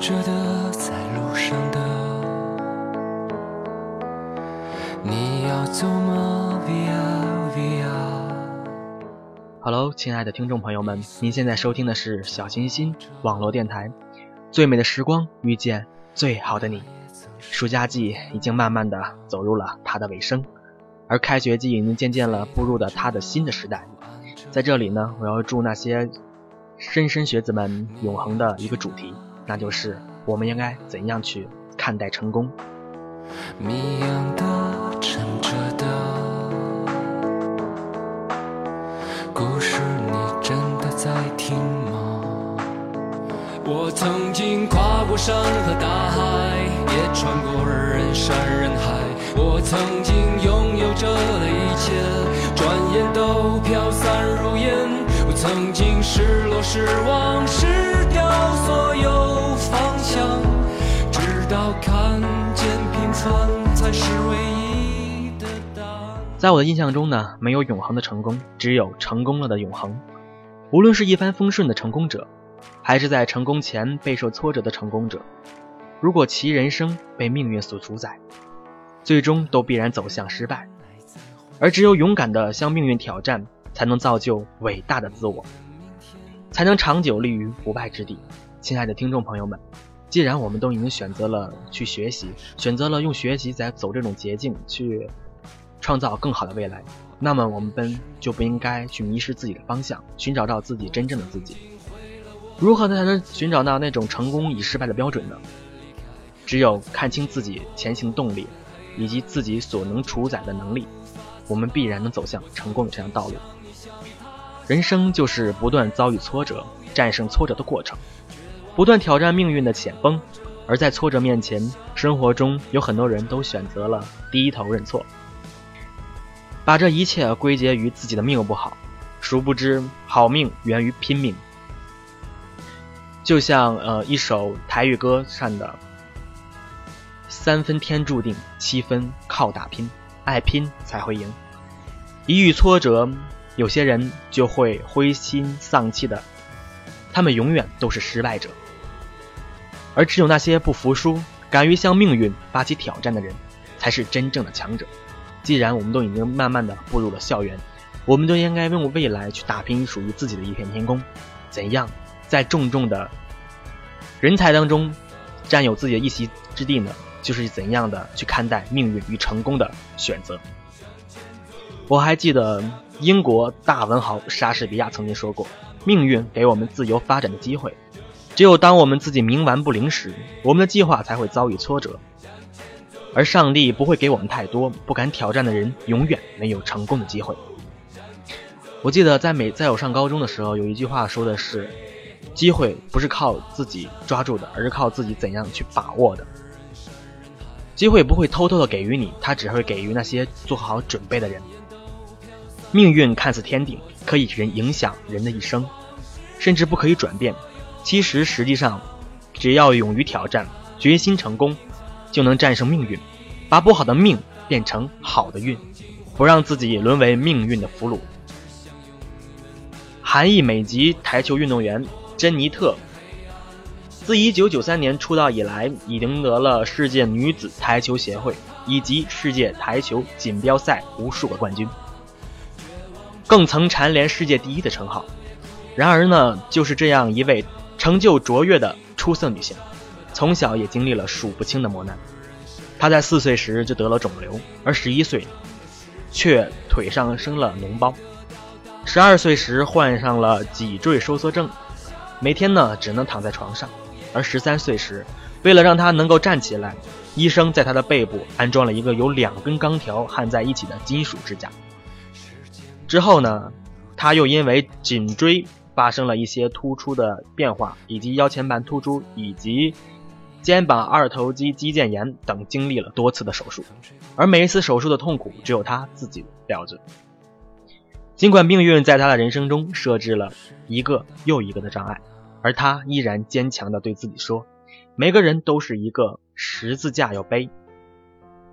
着的，在路上的。你要走吗？Via Via。Hello，亲爱的听众朋友们，您现在收听的是小清新网络电台。最美的时光遇见最好的你。暑假季已经慢慢的走入了它的尾声，而开学季已经渐渐了步入了它的新的时代。在这里呢，我要祝那些莘莘学子们永恒的一个主题，那就是我们应该怎样去看待成功。谜一样的，沉着的，故事你真的在听吗？我曾经跨过山和大海，也穿过人山人海。我曾经拥有着的一切，转眼都飘散如烟。我曾经失落失望失掉所有，看见平凡才是唯一的答案。在我的印象中呢，没有永恒的成功，只有成功了的永恒。无论是一帆风顺的成功者，还是在成功前备受挫折的成功者，如果其人生被命运所主宰，最终都必然走向失败。而只有勇敢的向命运挑战，才能造就伟大的自我，才能长久立于不败之地。亲爱的听众朋友们，既然我们都已经选择了去学习，选择了用学习在走这种捷径去创造更好的未来，那么我们本就不应该去迷失自己的方向，寻找到自己真正的自己。如何才能寻找到那种成功与失败的标准呢？只有看清自己前行的动力，以及自己所能主宰的能力，我们必然能走向成功的这条道路。人生就是不断遭遇挫折、战胜挫折的过程，不断挑战命运的险峰。而在挫折面前，生活中有很多人都选择了低头认错，把这一切归结于自己的命不好。殊不知，好命源于拼命。就像呃一首台语歌唱的：“三分天注定，七分靠打拼，爱拼才会赢。”一遇挫折，有些人就会灰心丧气的，他们永远都是失败者。而只有那些不服输、敢于向命运发起挑战的人，才是真正的强者。既然我们都已经慢慢的步入了校园，我们都应该用未来去打拼属于自己的一片天空。怎样？在重重的人才当中占有自己的一席之地呢？就是怎样的去看待命运与成功的选择。我还记得英国大文豪莎士比亚曾经说过：“命运给我们自由发展的机会，只有当我们自己冥顽不灵时，我们的计划才会遭遇挫折。而上帝不会给我们太多，不敢挑战的人永远没有成功的机会。”我记得在美在我上高中的时候，有一句话说的是。机会不是靠自己抓住的，而是靠自己怎样去把握的。机会不会偷偷的给予你，它只会给予那些做好准备的人。命运看似天定，可以人影响人的一生，甚至不可以转变。其实实际上，只要勇于挑战，决心成功，就能战胜命运，把不好的命变成好的运，不让自己沦为命运的俘虏。韩裔美籍台球运动员。珍妮特自1993年出道以来，已赢得了世界女子台球协会以及世界台球锦标赛无数个冠军，更曾蝉联世界第一的称号。然而呢，就是这样一位成就卓越的出色女性，从小也经历了数不清的磨难。她在四岁时就得了肿瘤，而十一岁却腿上生了脓包，十二岁时患上了脊椎收缩症。每天呢，只能躺在床上。而十三岁时，为了让她能够站起来，医生在她的背部安装了一个由两根钢条焊在一起的金属支架。之后呢，他又因为颈椎发生了一些突出的变化，以及腰前盘突出，以及肩膀二头肌肌腱炎等，经历了多次的手术。而每一次手术的痛苦，只有他自己了解。尽管命运在他的人生中设置了一个又一个的障碍。而他依然坚强地对自己说：“每个人都是一个十字架要背。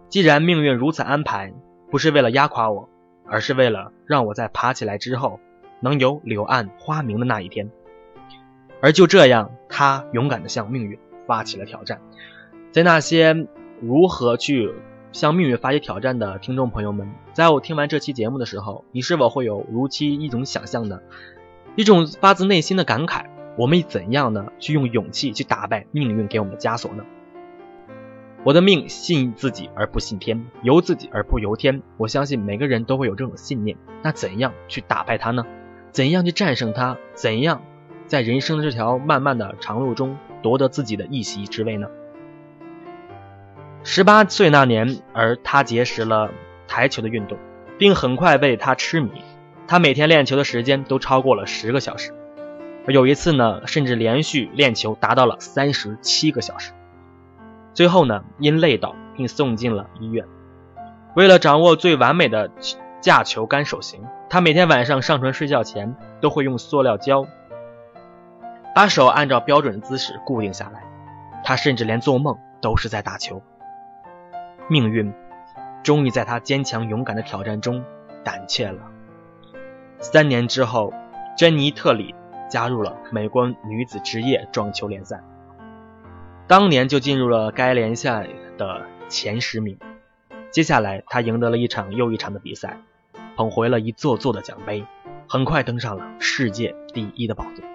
既然命运如此安排，不是为了压垮我，而是为了让我在爬起来之后，能有柳暗花明的那一天。”而就这样，他勇敢地向命运发起了挑战。在那些如何去向命运发起挑战的听众朋友们，在我听完这期节目的时候，你是否会有如期一种想象呢，一种发自内心的感慨？我们怎样呢去用勇气去打败命运给我们的枷锁呢？我的命信自己而不信天，由自己而不由天。我相信每个人都会有这种信念。那怎样去打败它呢？怎样去战胜它？怎样在人生的这条漫漫的长路中夺得自己的一席之位呢？十八岁那年，而他结识了台球的运动，并很快被他痴迷。他每天练球的时间都超过了十个小时，而有一次呢，甚至连续练球达到了三十七个小时。最后呢，因累倒并送进了医院。为了掌握最完美的架球杆手型，他每天晚上上床睡觉前都会用塑料胶把手按照标准姿势固定下来。他甚至连做梦都是在打球。命运终于在他坚强勇敢的挑战中胆怯了。三年之后，珍妮特里加入了美国女子职业撞球联赛。当年就进入了该联赛的前十名。接下来，他赢得了一场又一场的比赛，捧回了一座座的奖杯，很快登上了世界第一的宝座。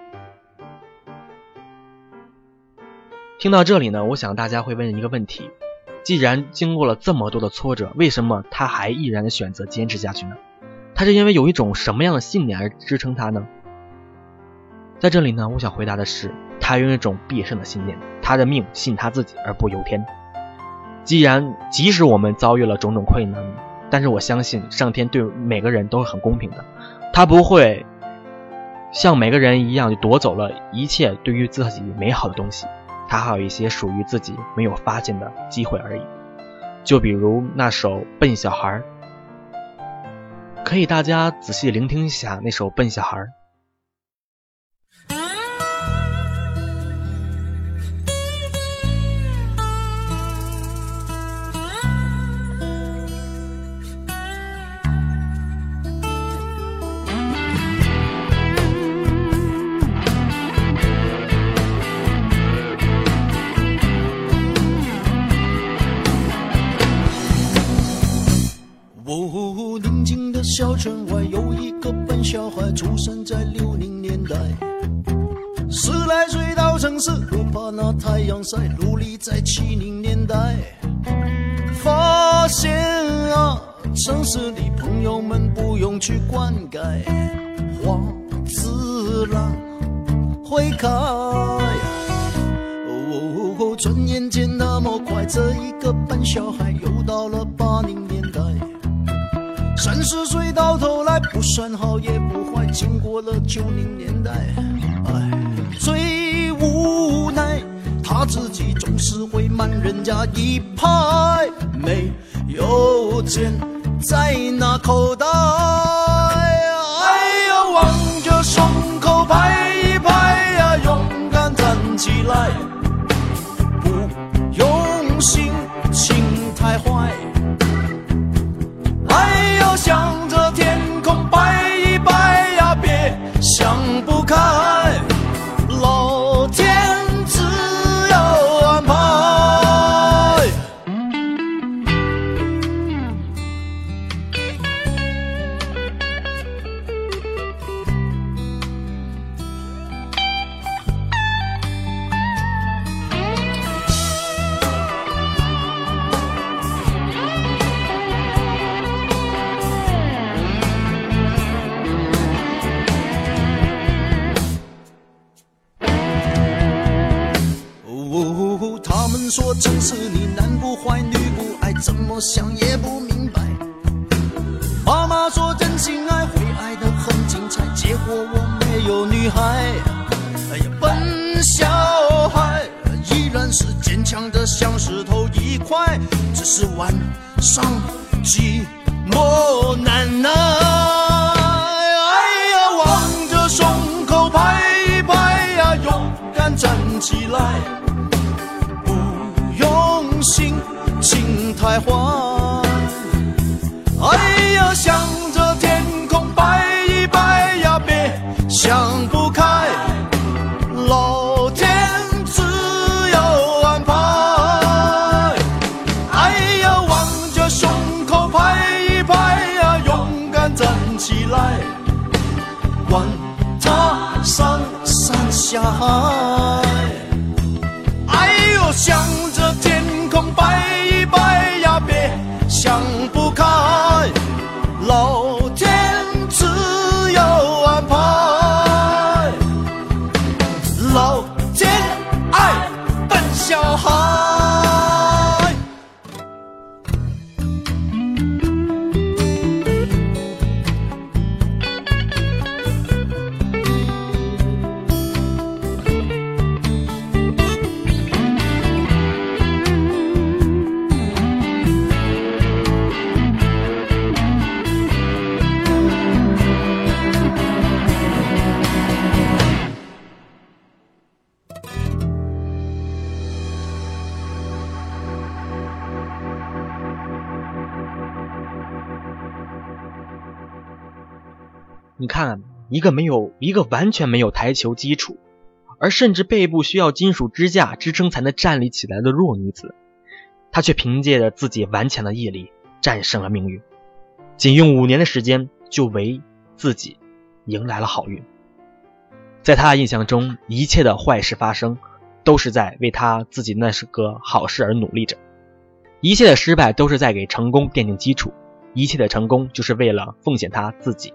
听到这里呢，我想大家会问一个问题：既然经过了这么多的挫折，为什么他还毅然的选择坚持下去呢？他是因为有一种什么样的信念而支撑他呢？在这里呢，我想回答的是。他有一种必胜的信念，他的命信他自己而不由天。既然即使我们遭遇了种种困难，但是我相信上天对每个人都是很公平的，他不会像每个人一样就夺走了一切对于自己美好的东西，他还有一些属于自己没有发现的机会而已。就比如那首《笨小孩》，可以大家仔细聆听一下那首《笨小孩》。小村外有一个笨小孩，出生在六零年代。十来岁到城市，不怕那太阳晒，努力在七零年代。发现啊，城市里朋友们不用去灌溉，花自然会开。哦，转眼间那么快，这一个笨小孩又到了八零。三十岁到头来不算好也不坏，经过了九零年代，哎，最无奈他自己总是会慢人家一拍，没有钱在那口袋，哎呀，望着胸口拍一拍呀，勇敢站起来，不用心，心太坏。来，不用心。心太坏，一个没有一个完全没有台球基础，而甚至背部需要金属支架支撑才能站立起来的弱女子，她却凭借着自己顽强的毅力战胜了命运，仅用五年的时间就为自己迎来了好运。在她的印象中，一切的坏事发生，都是在为她自己那是个好事而努力着；一切的失败都是在给成功奠定基础；一切的成功就是为了奉献她自己。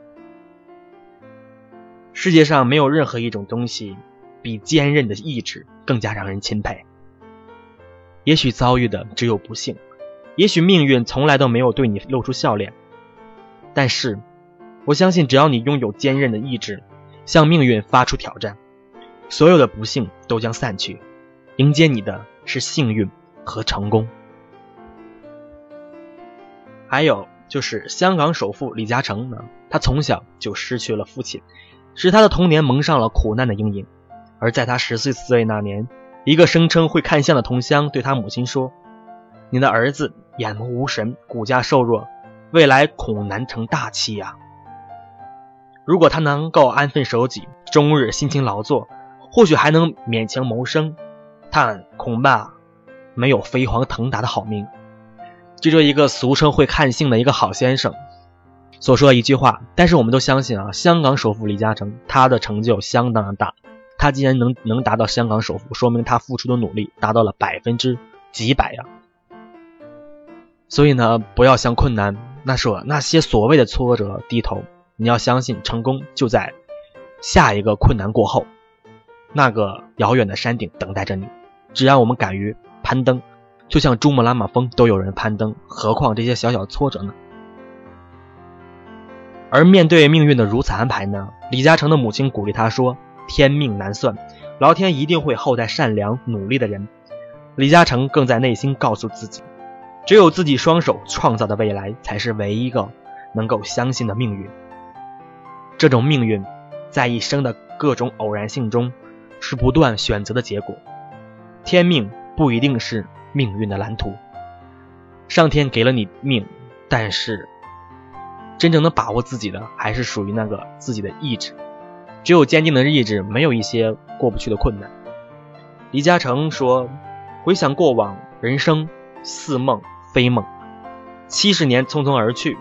世界上没有任何一种东西比坚韧的意志更加让人钦佩。也许遭遇的只有不幸，也许命运从来都没有对你露出笑脸，但是我相信，只要你拥有坚韧的意志，向命运发出挑战，所有的不幸都将散去，迎接你的是幸运和成功。还有就是香港首富李嘉诚呢，他从小就失去了父亲。使他的童年蒙上了苦难的阴影，而在他十岁岁那年，一个声称会看相的同乡对他母亲说：“你的儿子眼目无神，骨架瘦弱，未来恐难成大器呀。如果他能够安分守己，终日辛勤劳作，或许还能勉强谋生，但恐怕没有飞黄腾达的好命。”就这一个俗称会看性的一个好先生。所说的一句话，但是我们都相信啊，香港首富李嘉诚他的成就相当的大，他既然能能达到香港首富，说明他付出的努力达到了百分之几百呀。所以呢，不要向困难那说那些所谓的挫折低头，你要相信成功就在下一个困难过后，那个遥远的山顶等待着你。只要我们敢于攀登，就像珠穆朗玛峰都有人攀登，何况这些小小挫折呢？而面对命运的如此安排呢？李嘉诚的母亲鼓励他说：“天命难算，老天一定会厚待善良努力的人。”李嘉诚更在内心告诉自己：“只有自己双手创造的未来，才是唯一一个能够相信的命运。”这种命运，在一生的各种偶然性中，是不断选择的结果。天命不一定是命运的蓝图。上天给了你命，但是。真正能把握自己的，还是属于那个自己的意志。只有坚定的意志，没有一些过不去的困难。李嘉诚说：“回想过往，人生似梦非梦。七十年匆匆而去，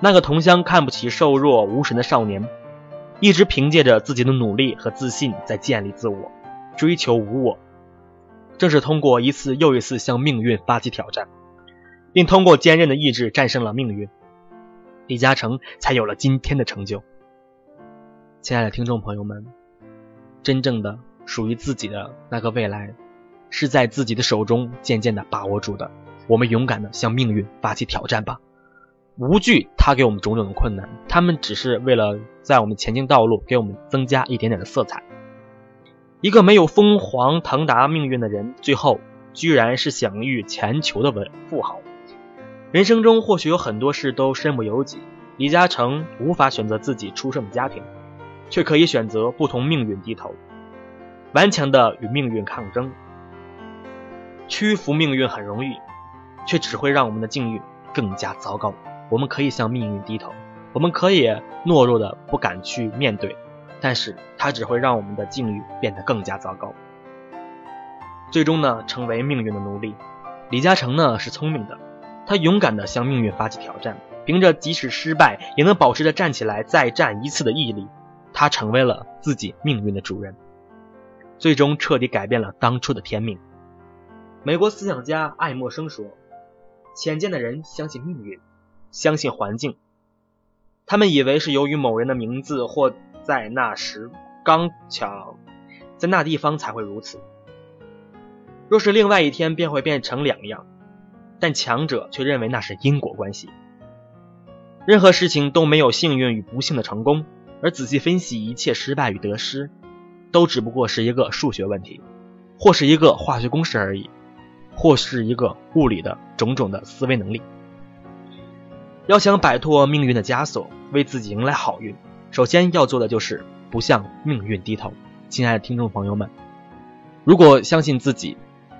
那个同乡看不起瘦弱无神的少年，一直凭借着自己的努力和自信在建立自我，追求无我。正是通过一次又一次向命运发起挑战，并通过坚韧的意志战胜了命运。”李嘉诚才有了今天的成就。亲爱的听众朋友们，真正的属于自己的那个未来，是在自己的手中渐渐的把握住的。我们勇敢的向命运发起挑战吧，无惧他给我们种种的困难，他们只是为了在我们前进道路给我们增加一点点的色彩。一个没有疯狂腾达命运的人，最后居然是享誉全球的文富豪。人生中或许有很多事都身不由己，李嘉诚无法选择自己出生的家庭，却可以选择不同命运低头，顽强的与命运抗争。屈服命运很容易，却只会让我们的境遇更加糟糕。我们可以向命运低头，我们可以懦弱的不敢去面对，但是它只会让我们的境遇变得更加糟糕，最终呢，成为命运的奴隶。李嘉诚呢是聪明的。他勇敢地向命运发起挑战，凭着即使失败也能保持着站起来再战一次的毅力，他成为了自己命运的主人。最终彻底改变了当初的天命。美国思想家爱默生说：“浅见的人相信命运，相信环境。他们以为是由于某人的名字或在那时刚巧在那地方才会如此。若是另外一天，便会变成两样。但强者却认为那是因果关系。任何事情都没有幸运与不幸的成功，而仔细分析一切失败与得失，都只不过是一个数学问题，或是一个化学公式而已。”或是一个物理的种种的思维能力。要想摆脱命运的枷锁，为自己迎来好运，首先要做的就是不向命运低头。亲爱的听众朋友们，如果相信自己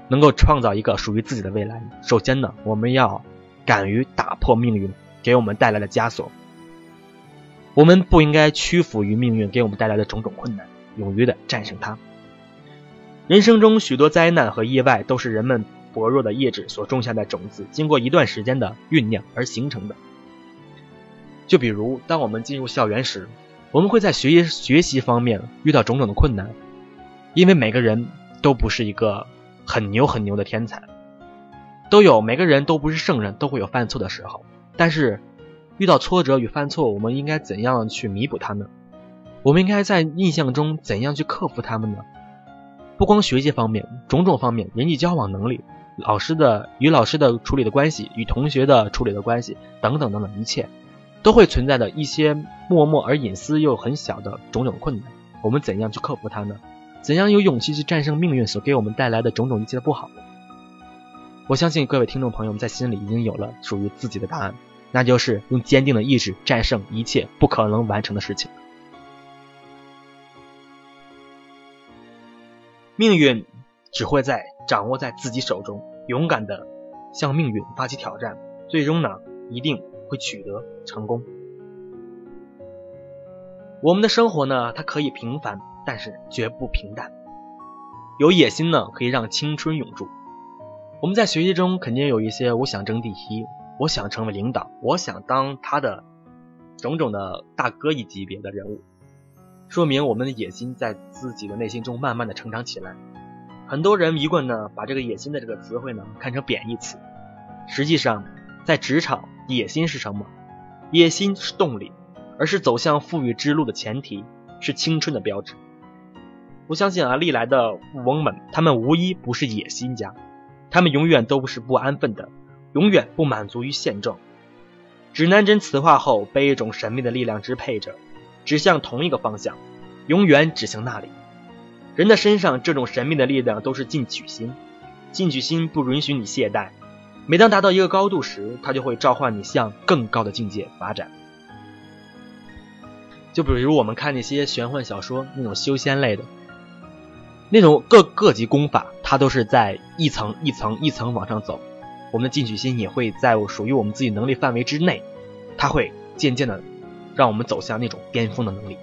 能够创造一个属于自己的未来，首先呢，我们要敢于打破命运给我们带来的枷锁。我们不应该屈服于命运给我们带来的种种困难，勇于的战胜它。人生中许多灾难和意外都是人们。薄弱的意志所种下的种子，经过一段时间的酝酿而形成的。就比如，当我们进入校园时，我们会在学习学习方面遇到种种的困难，因为每个人都不是一个很牛很牛的天才，都有每个人都不是圣人，都会有犯错的时候。但是，遇到挫折与犯错，我们应该怎样去弥补它呢？我们应该在印象中怎样去克服它们呢？不光学习方面，种种方面，人际交往能力。老师的与老师的处理的关系，与同学的处理的关系，等等等等，一切都会存在的一些默默而隐私又很小的种种困难。我们怎样去克服它呢？怎样有勇气去战胜命运所给我们带来的种种一切的不好呢？我相信各位听众朋友们在心里已经有了属于自己的答案，那就是用坚定的意志战胜一切不可能完成的事情。命运只会在。掌握在自己手中，勇敢的向命运发起挑战，最终呢一定会取得成功。我们的生活呢，它可以平凡，但是绝不平淡。有野心呢，可以让青春永驻。我们在学习中肯定有一些，我想争第一，我想成为领导，我想当他的种种的大哥一级别的人物，说明我们的野心在自己的内心中慢慢的成长起来。很多人一贯呢把这个野心的这个词汇呢看成贬义词，实际上在职场，野心是什么？野心是动力，而是走向富裕之路的前提，是青春的标志。我相信啊，历来的富翁们，他们无一不是野心家，他们永远都不是不安分的，永远不满足于现状。指南针磁化后，被一种神秘的力量支配着，指向同一个方向，永远指向那里。人的身上这种神秘的力量都是进取心，进取心不允许你懈怠。每当达到一个高度时，它就会召唤你向更高的境界发展。就比如我们看那些玄幻小说，那种修仙类的，那种各各级功法，它都是在一层一层一层往上走。我们的进取心也会在属于我们自己能力范围之内，它会渐渐的让我们走向那种巅峰的能力。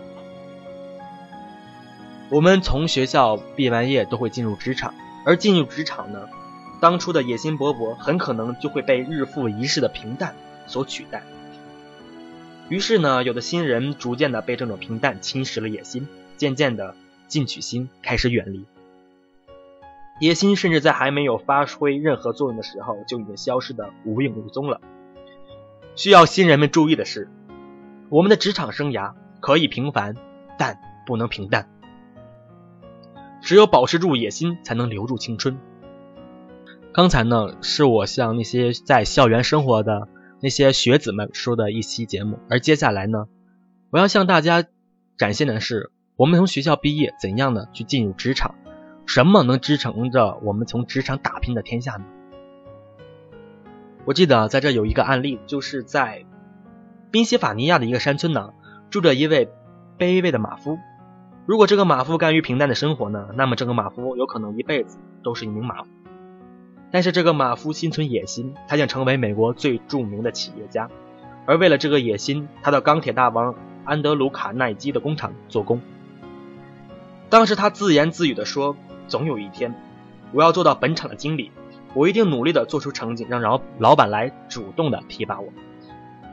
我们从学校毕完业都会进入职场，而进入职场呢，当初的野心勃勃很可能就会被日复一日的平淡所取代。于是呢，有的新人逐渐的被这种平淡侵蚀了野心，渐渐的进取心开始远离，野心甚至在还没有发挥任何作用的时候就已经消失的无影无踪了。需要新人们注意的是，我们的职场生涯可以平凡，但不能平淡。只有保持住野心，才能留住青春。刚才呢，是我向那些在校园生活的那些学子们说的一期节目，而接下来呢，我要向大家展现的是，我们从学校毕业，怎样的去进入职场？什么能支撑着我们从职场打拼的天下呢？我记得在这有一个案例，就是在宾夕法尼亚的一个山村呢，住着一位卑微的马夫。如果这个马夫甘于平淡的生活呢？那么这个马夫有可能一辈子都是一名马夫。但是这个马夫心存野心，他想成为美国最著名的企业家。而为了这个野心，他到钢铁大王安德鲁卡耐基的工厂做工。当时他自言自语地说：“总有一天，我要做到本厂的经理，我一定努力地做出成绩，让老老板来主动地提拔我。”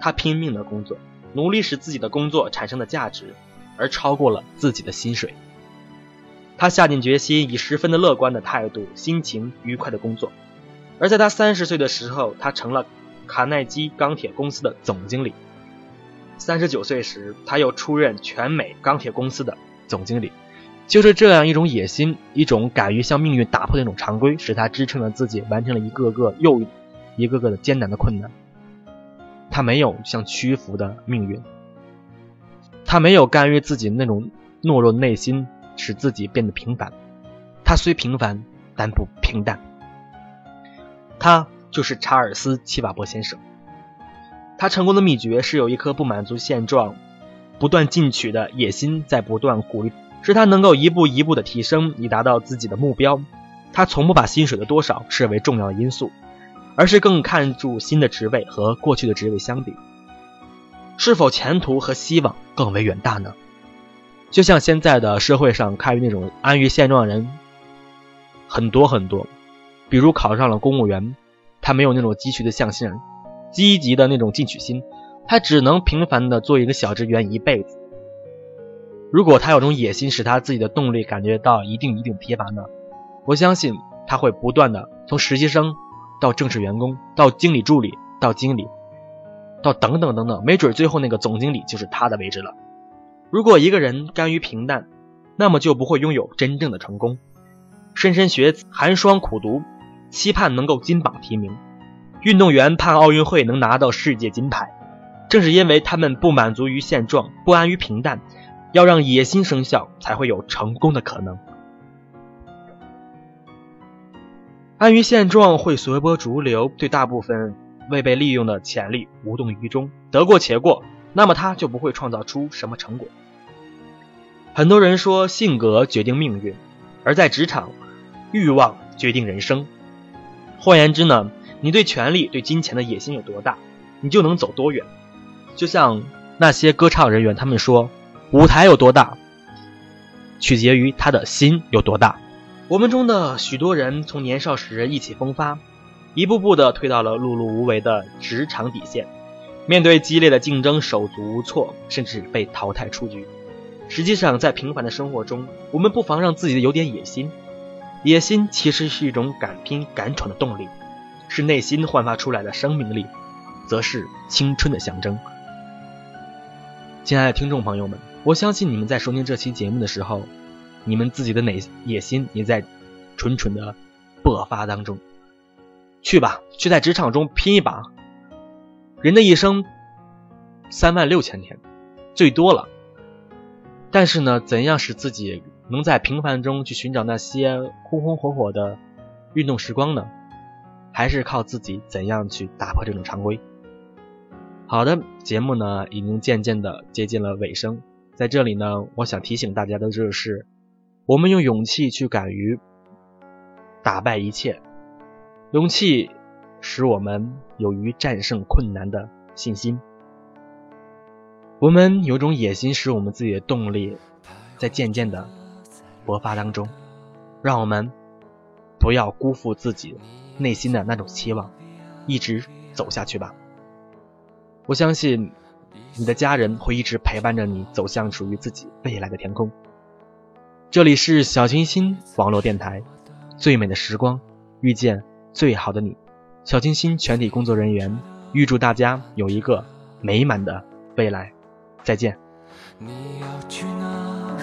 他拼命的工作，努力使自己的工作产生的价值。而超过了自己的薪水。他下定决心，以十分的乐观的态度，心情愉快的工作。而在他三十岁的时候，他成了卡耐基钢铁公司的总经理。三十九岁时，他又出任全美钢铁公司的总经理。就是这样一种野心，一种敢于向命运打破那种常规，使他支撑了自己，完成了一个个又一个个的艰难的困难。他没有向屈服的命运，他没有甘于自己那种懦弱的内心，使自己变得平凡。他虽平凡，但不平淡。他就是查尔斯·齐瓦伯先生。他成功的秘诀是有一颗不满足现状、不断进取的野心，在不断鼓励，使他能够一步一步的提升，以达到自己的目标。他从不把薪水的多少视为重要的因素，而是更看重新的职位和过去的职位相比，是否前途和希望更为远大呢？就像现在的社会上，看于那种安于现状的人很多很多，比如考上了公务员，他没有那种积蓄的向心。积极的那种进取心，他只能平凡的做一个小职员一辈子。如果他有种野心，使他自己的动力感觉到一定一定疲乏呢？我相信他会不断的从实习生到正式员工，到经理助理，到经理，到等等等等，没准最后那个总经理就是他的位置了。如果一个人甘于平淡，那么就不会拥有真正的成功。莘莘学子寒霜苦读，期盼能够金榜题名。运动员盼奥运会能拿到世界金牌，正是因为他们不满足于现状，不安于平淡，要让野心生效，才会有成功的可能。安于现状会随波逐流，对大部分未被利用的潜力无动于衷，得过且过，那么他就不会创造出什么成果。很多人说性格决定命运，而在职场，欲望决定人生。换言之呢？你对权力、对金钱的野心有多大，你就能走多远。就像那些歌唱人员，他们说，舞台有多大，取决于他的心有多大。我们中的许多人从年少时意气风发，一步步的退到了碌碌无为的职场底线，面对激烈的竞争手足无措，甚至被淘汰出局。实际上，在平凡的生活中，我们不妨让自己有点野心。野心其实是一种敢拼敢闯的动力。是内心焕发出来的生命力，则是青春的象征。亲爱的听众朋友们，我相信你们在收听这期节目的时候，你们自己的哪野心也在蠢蠢的勃发当中。去吧，去在职场中拼一把。人的一生三万六千天，最多了。但是呢，怎样使自己能在平凡中去寻找那些红红火火的运动时光呢？还是靠自己，怎样去打破这种常规？好的，节目呢已经渐渐的接近了尾声，在这里呢，我想提醒大家的就是，我们用勇气去敢于打败一切，勇气使我们有于战胜困难的信心，我们有种野心，使我们自己的动力在渐渐的勃发当中，让我们不要辜负自己。内心的那种期望，一直走下去吧。我相信你的家人会一直陪伴着你，走向属于自己未来的天空。这里是小清新网络电台，最美的时光遇见最好的你。小清新全体工作人员预祝大家有一个美满的未来。再见。你要去哪故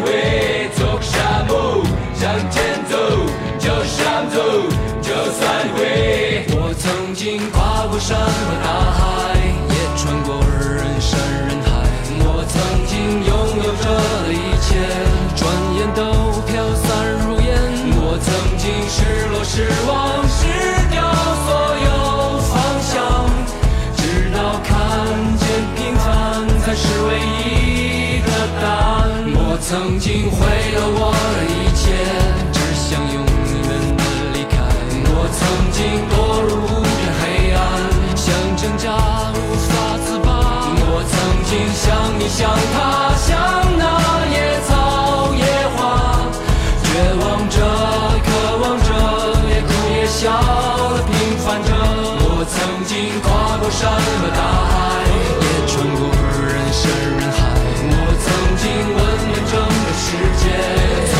会走出沙漠。向前走，就想走，就算会。我曾经跨过山和大海，也穿过人山人海。我曾经拥有着的一切，转眼都飘散如烟。我曾经失落、失望、我曾经毁了我的一切，只想永远的离开。我曾经堕入无边黑暗，想挣扎无法自拔。我曾经像你，像他，像那野草野花，绝望着，渴望着，也哭也笑的平凡着。我曾经跨过山和大海，也穿过人山人。亲吻了整个世界。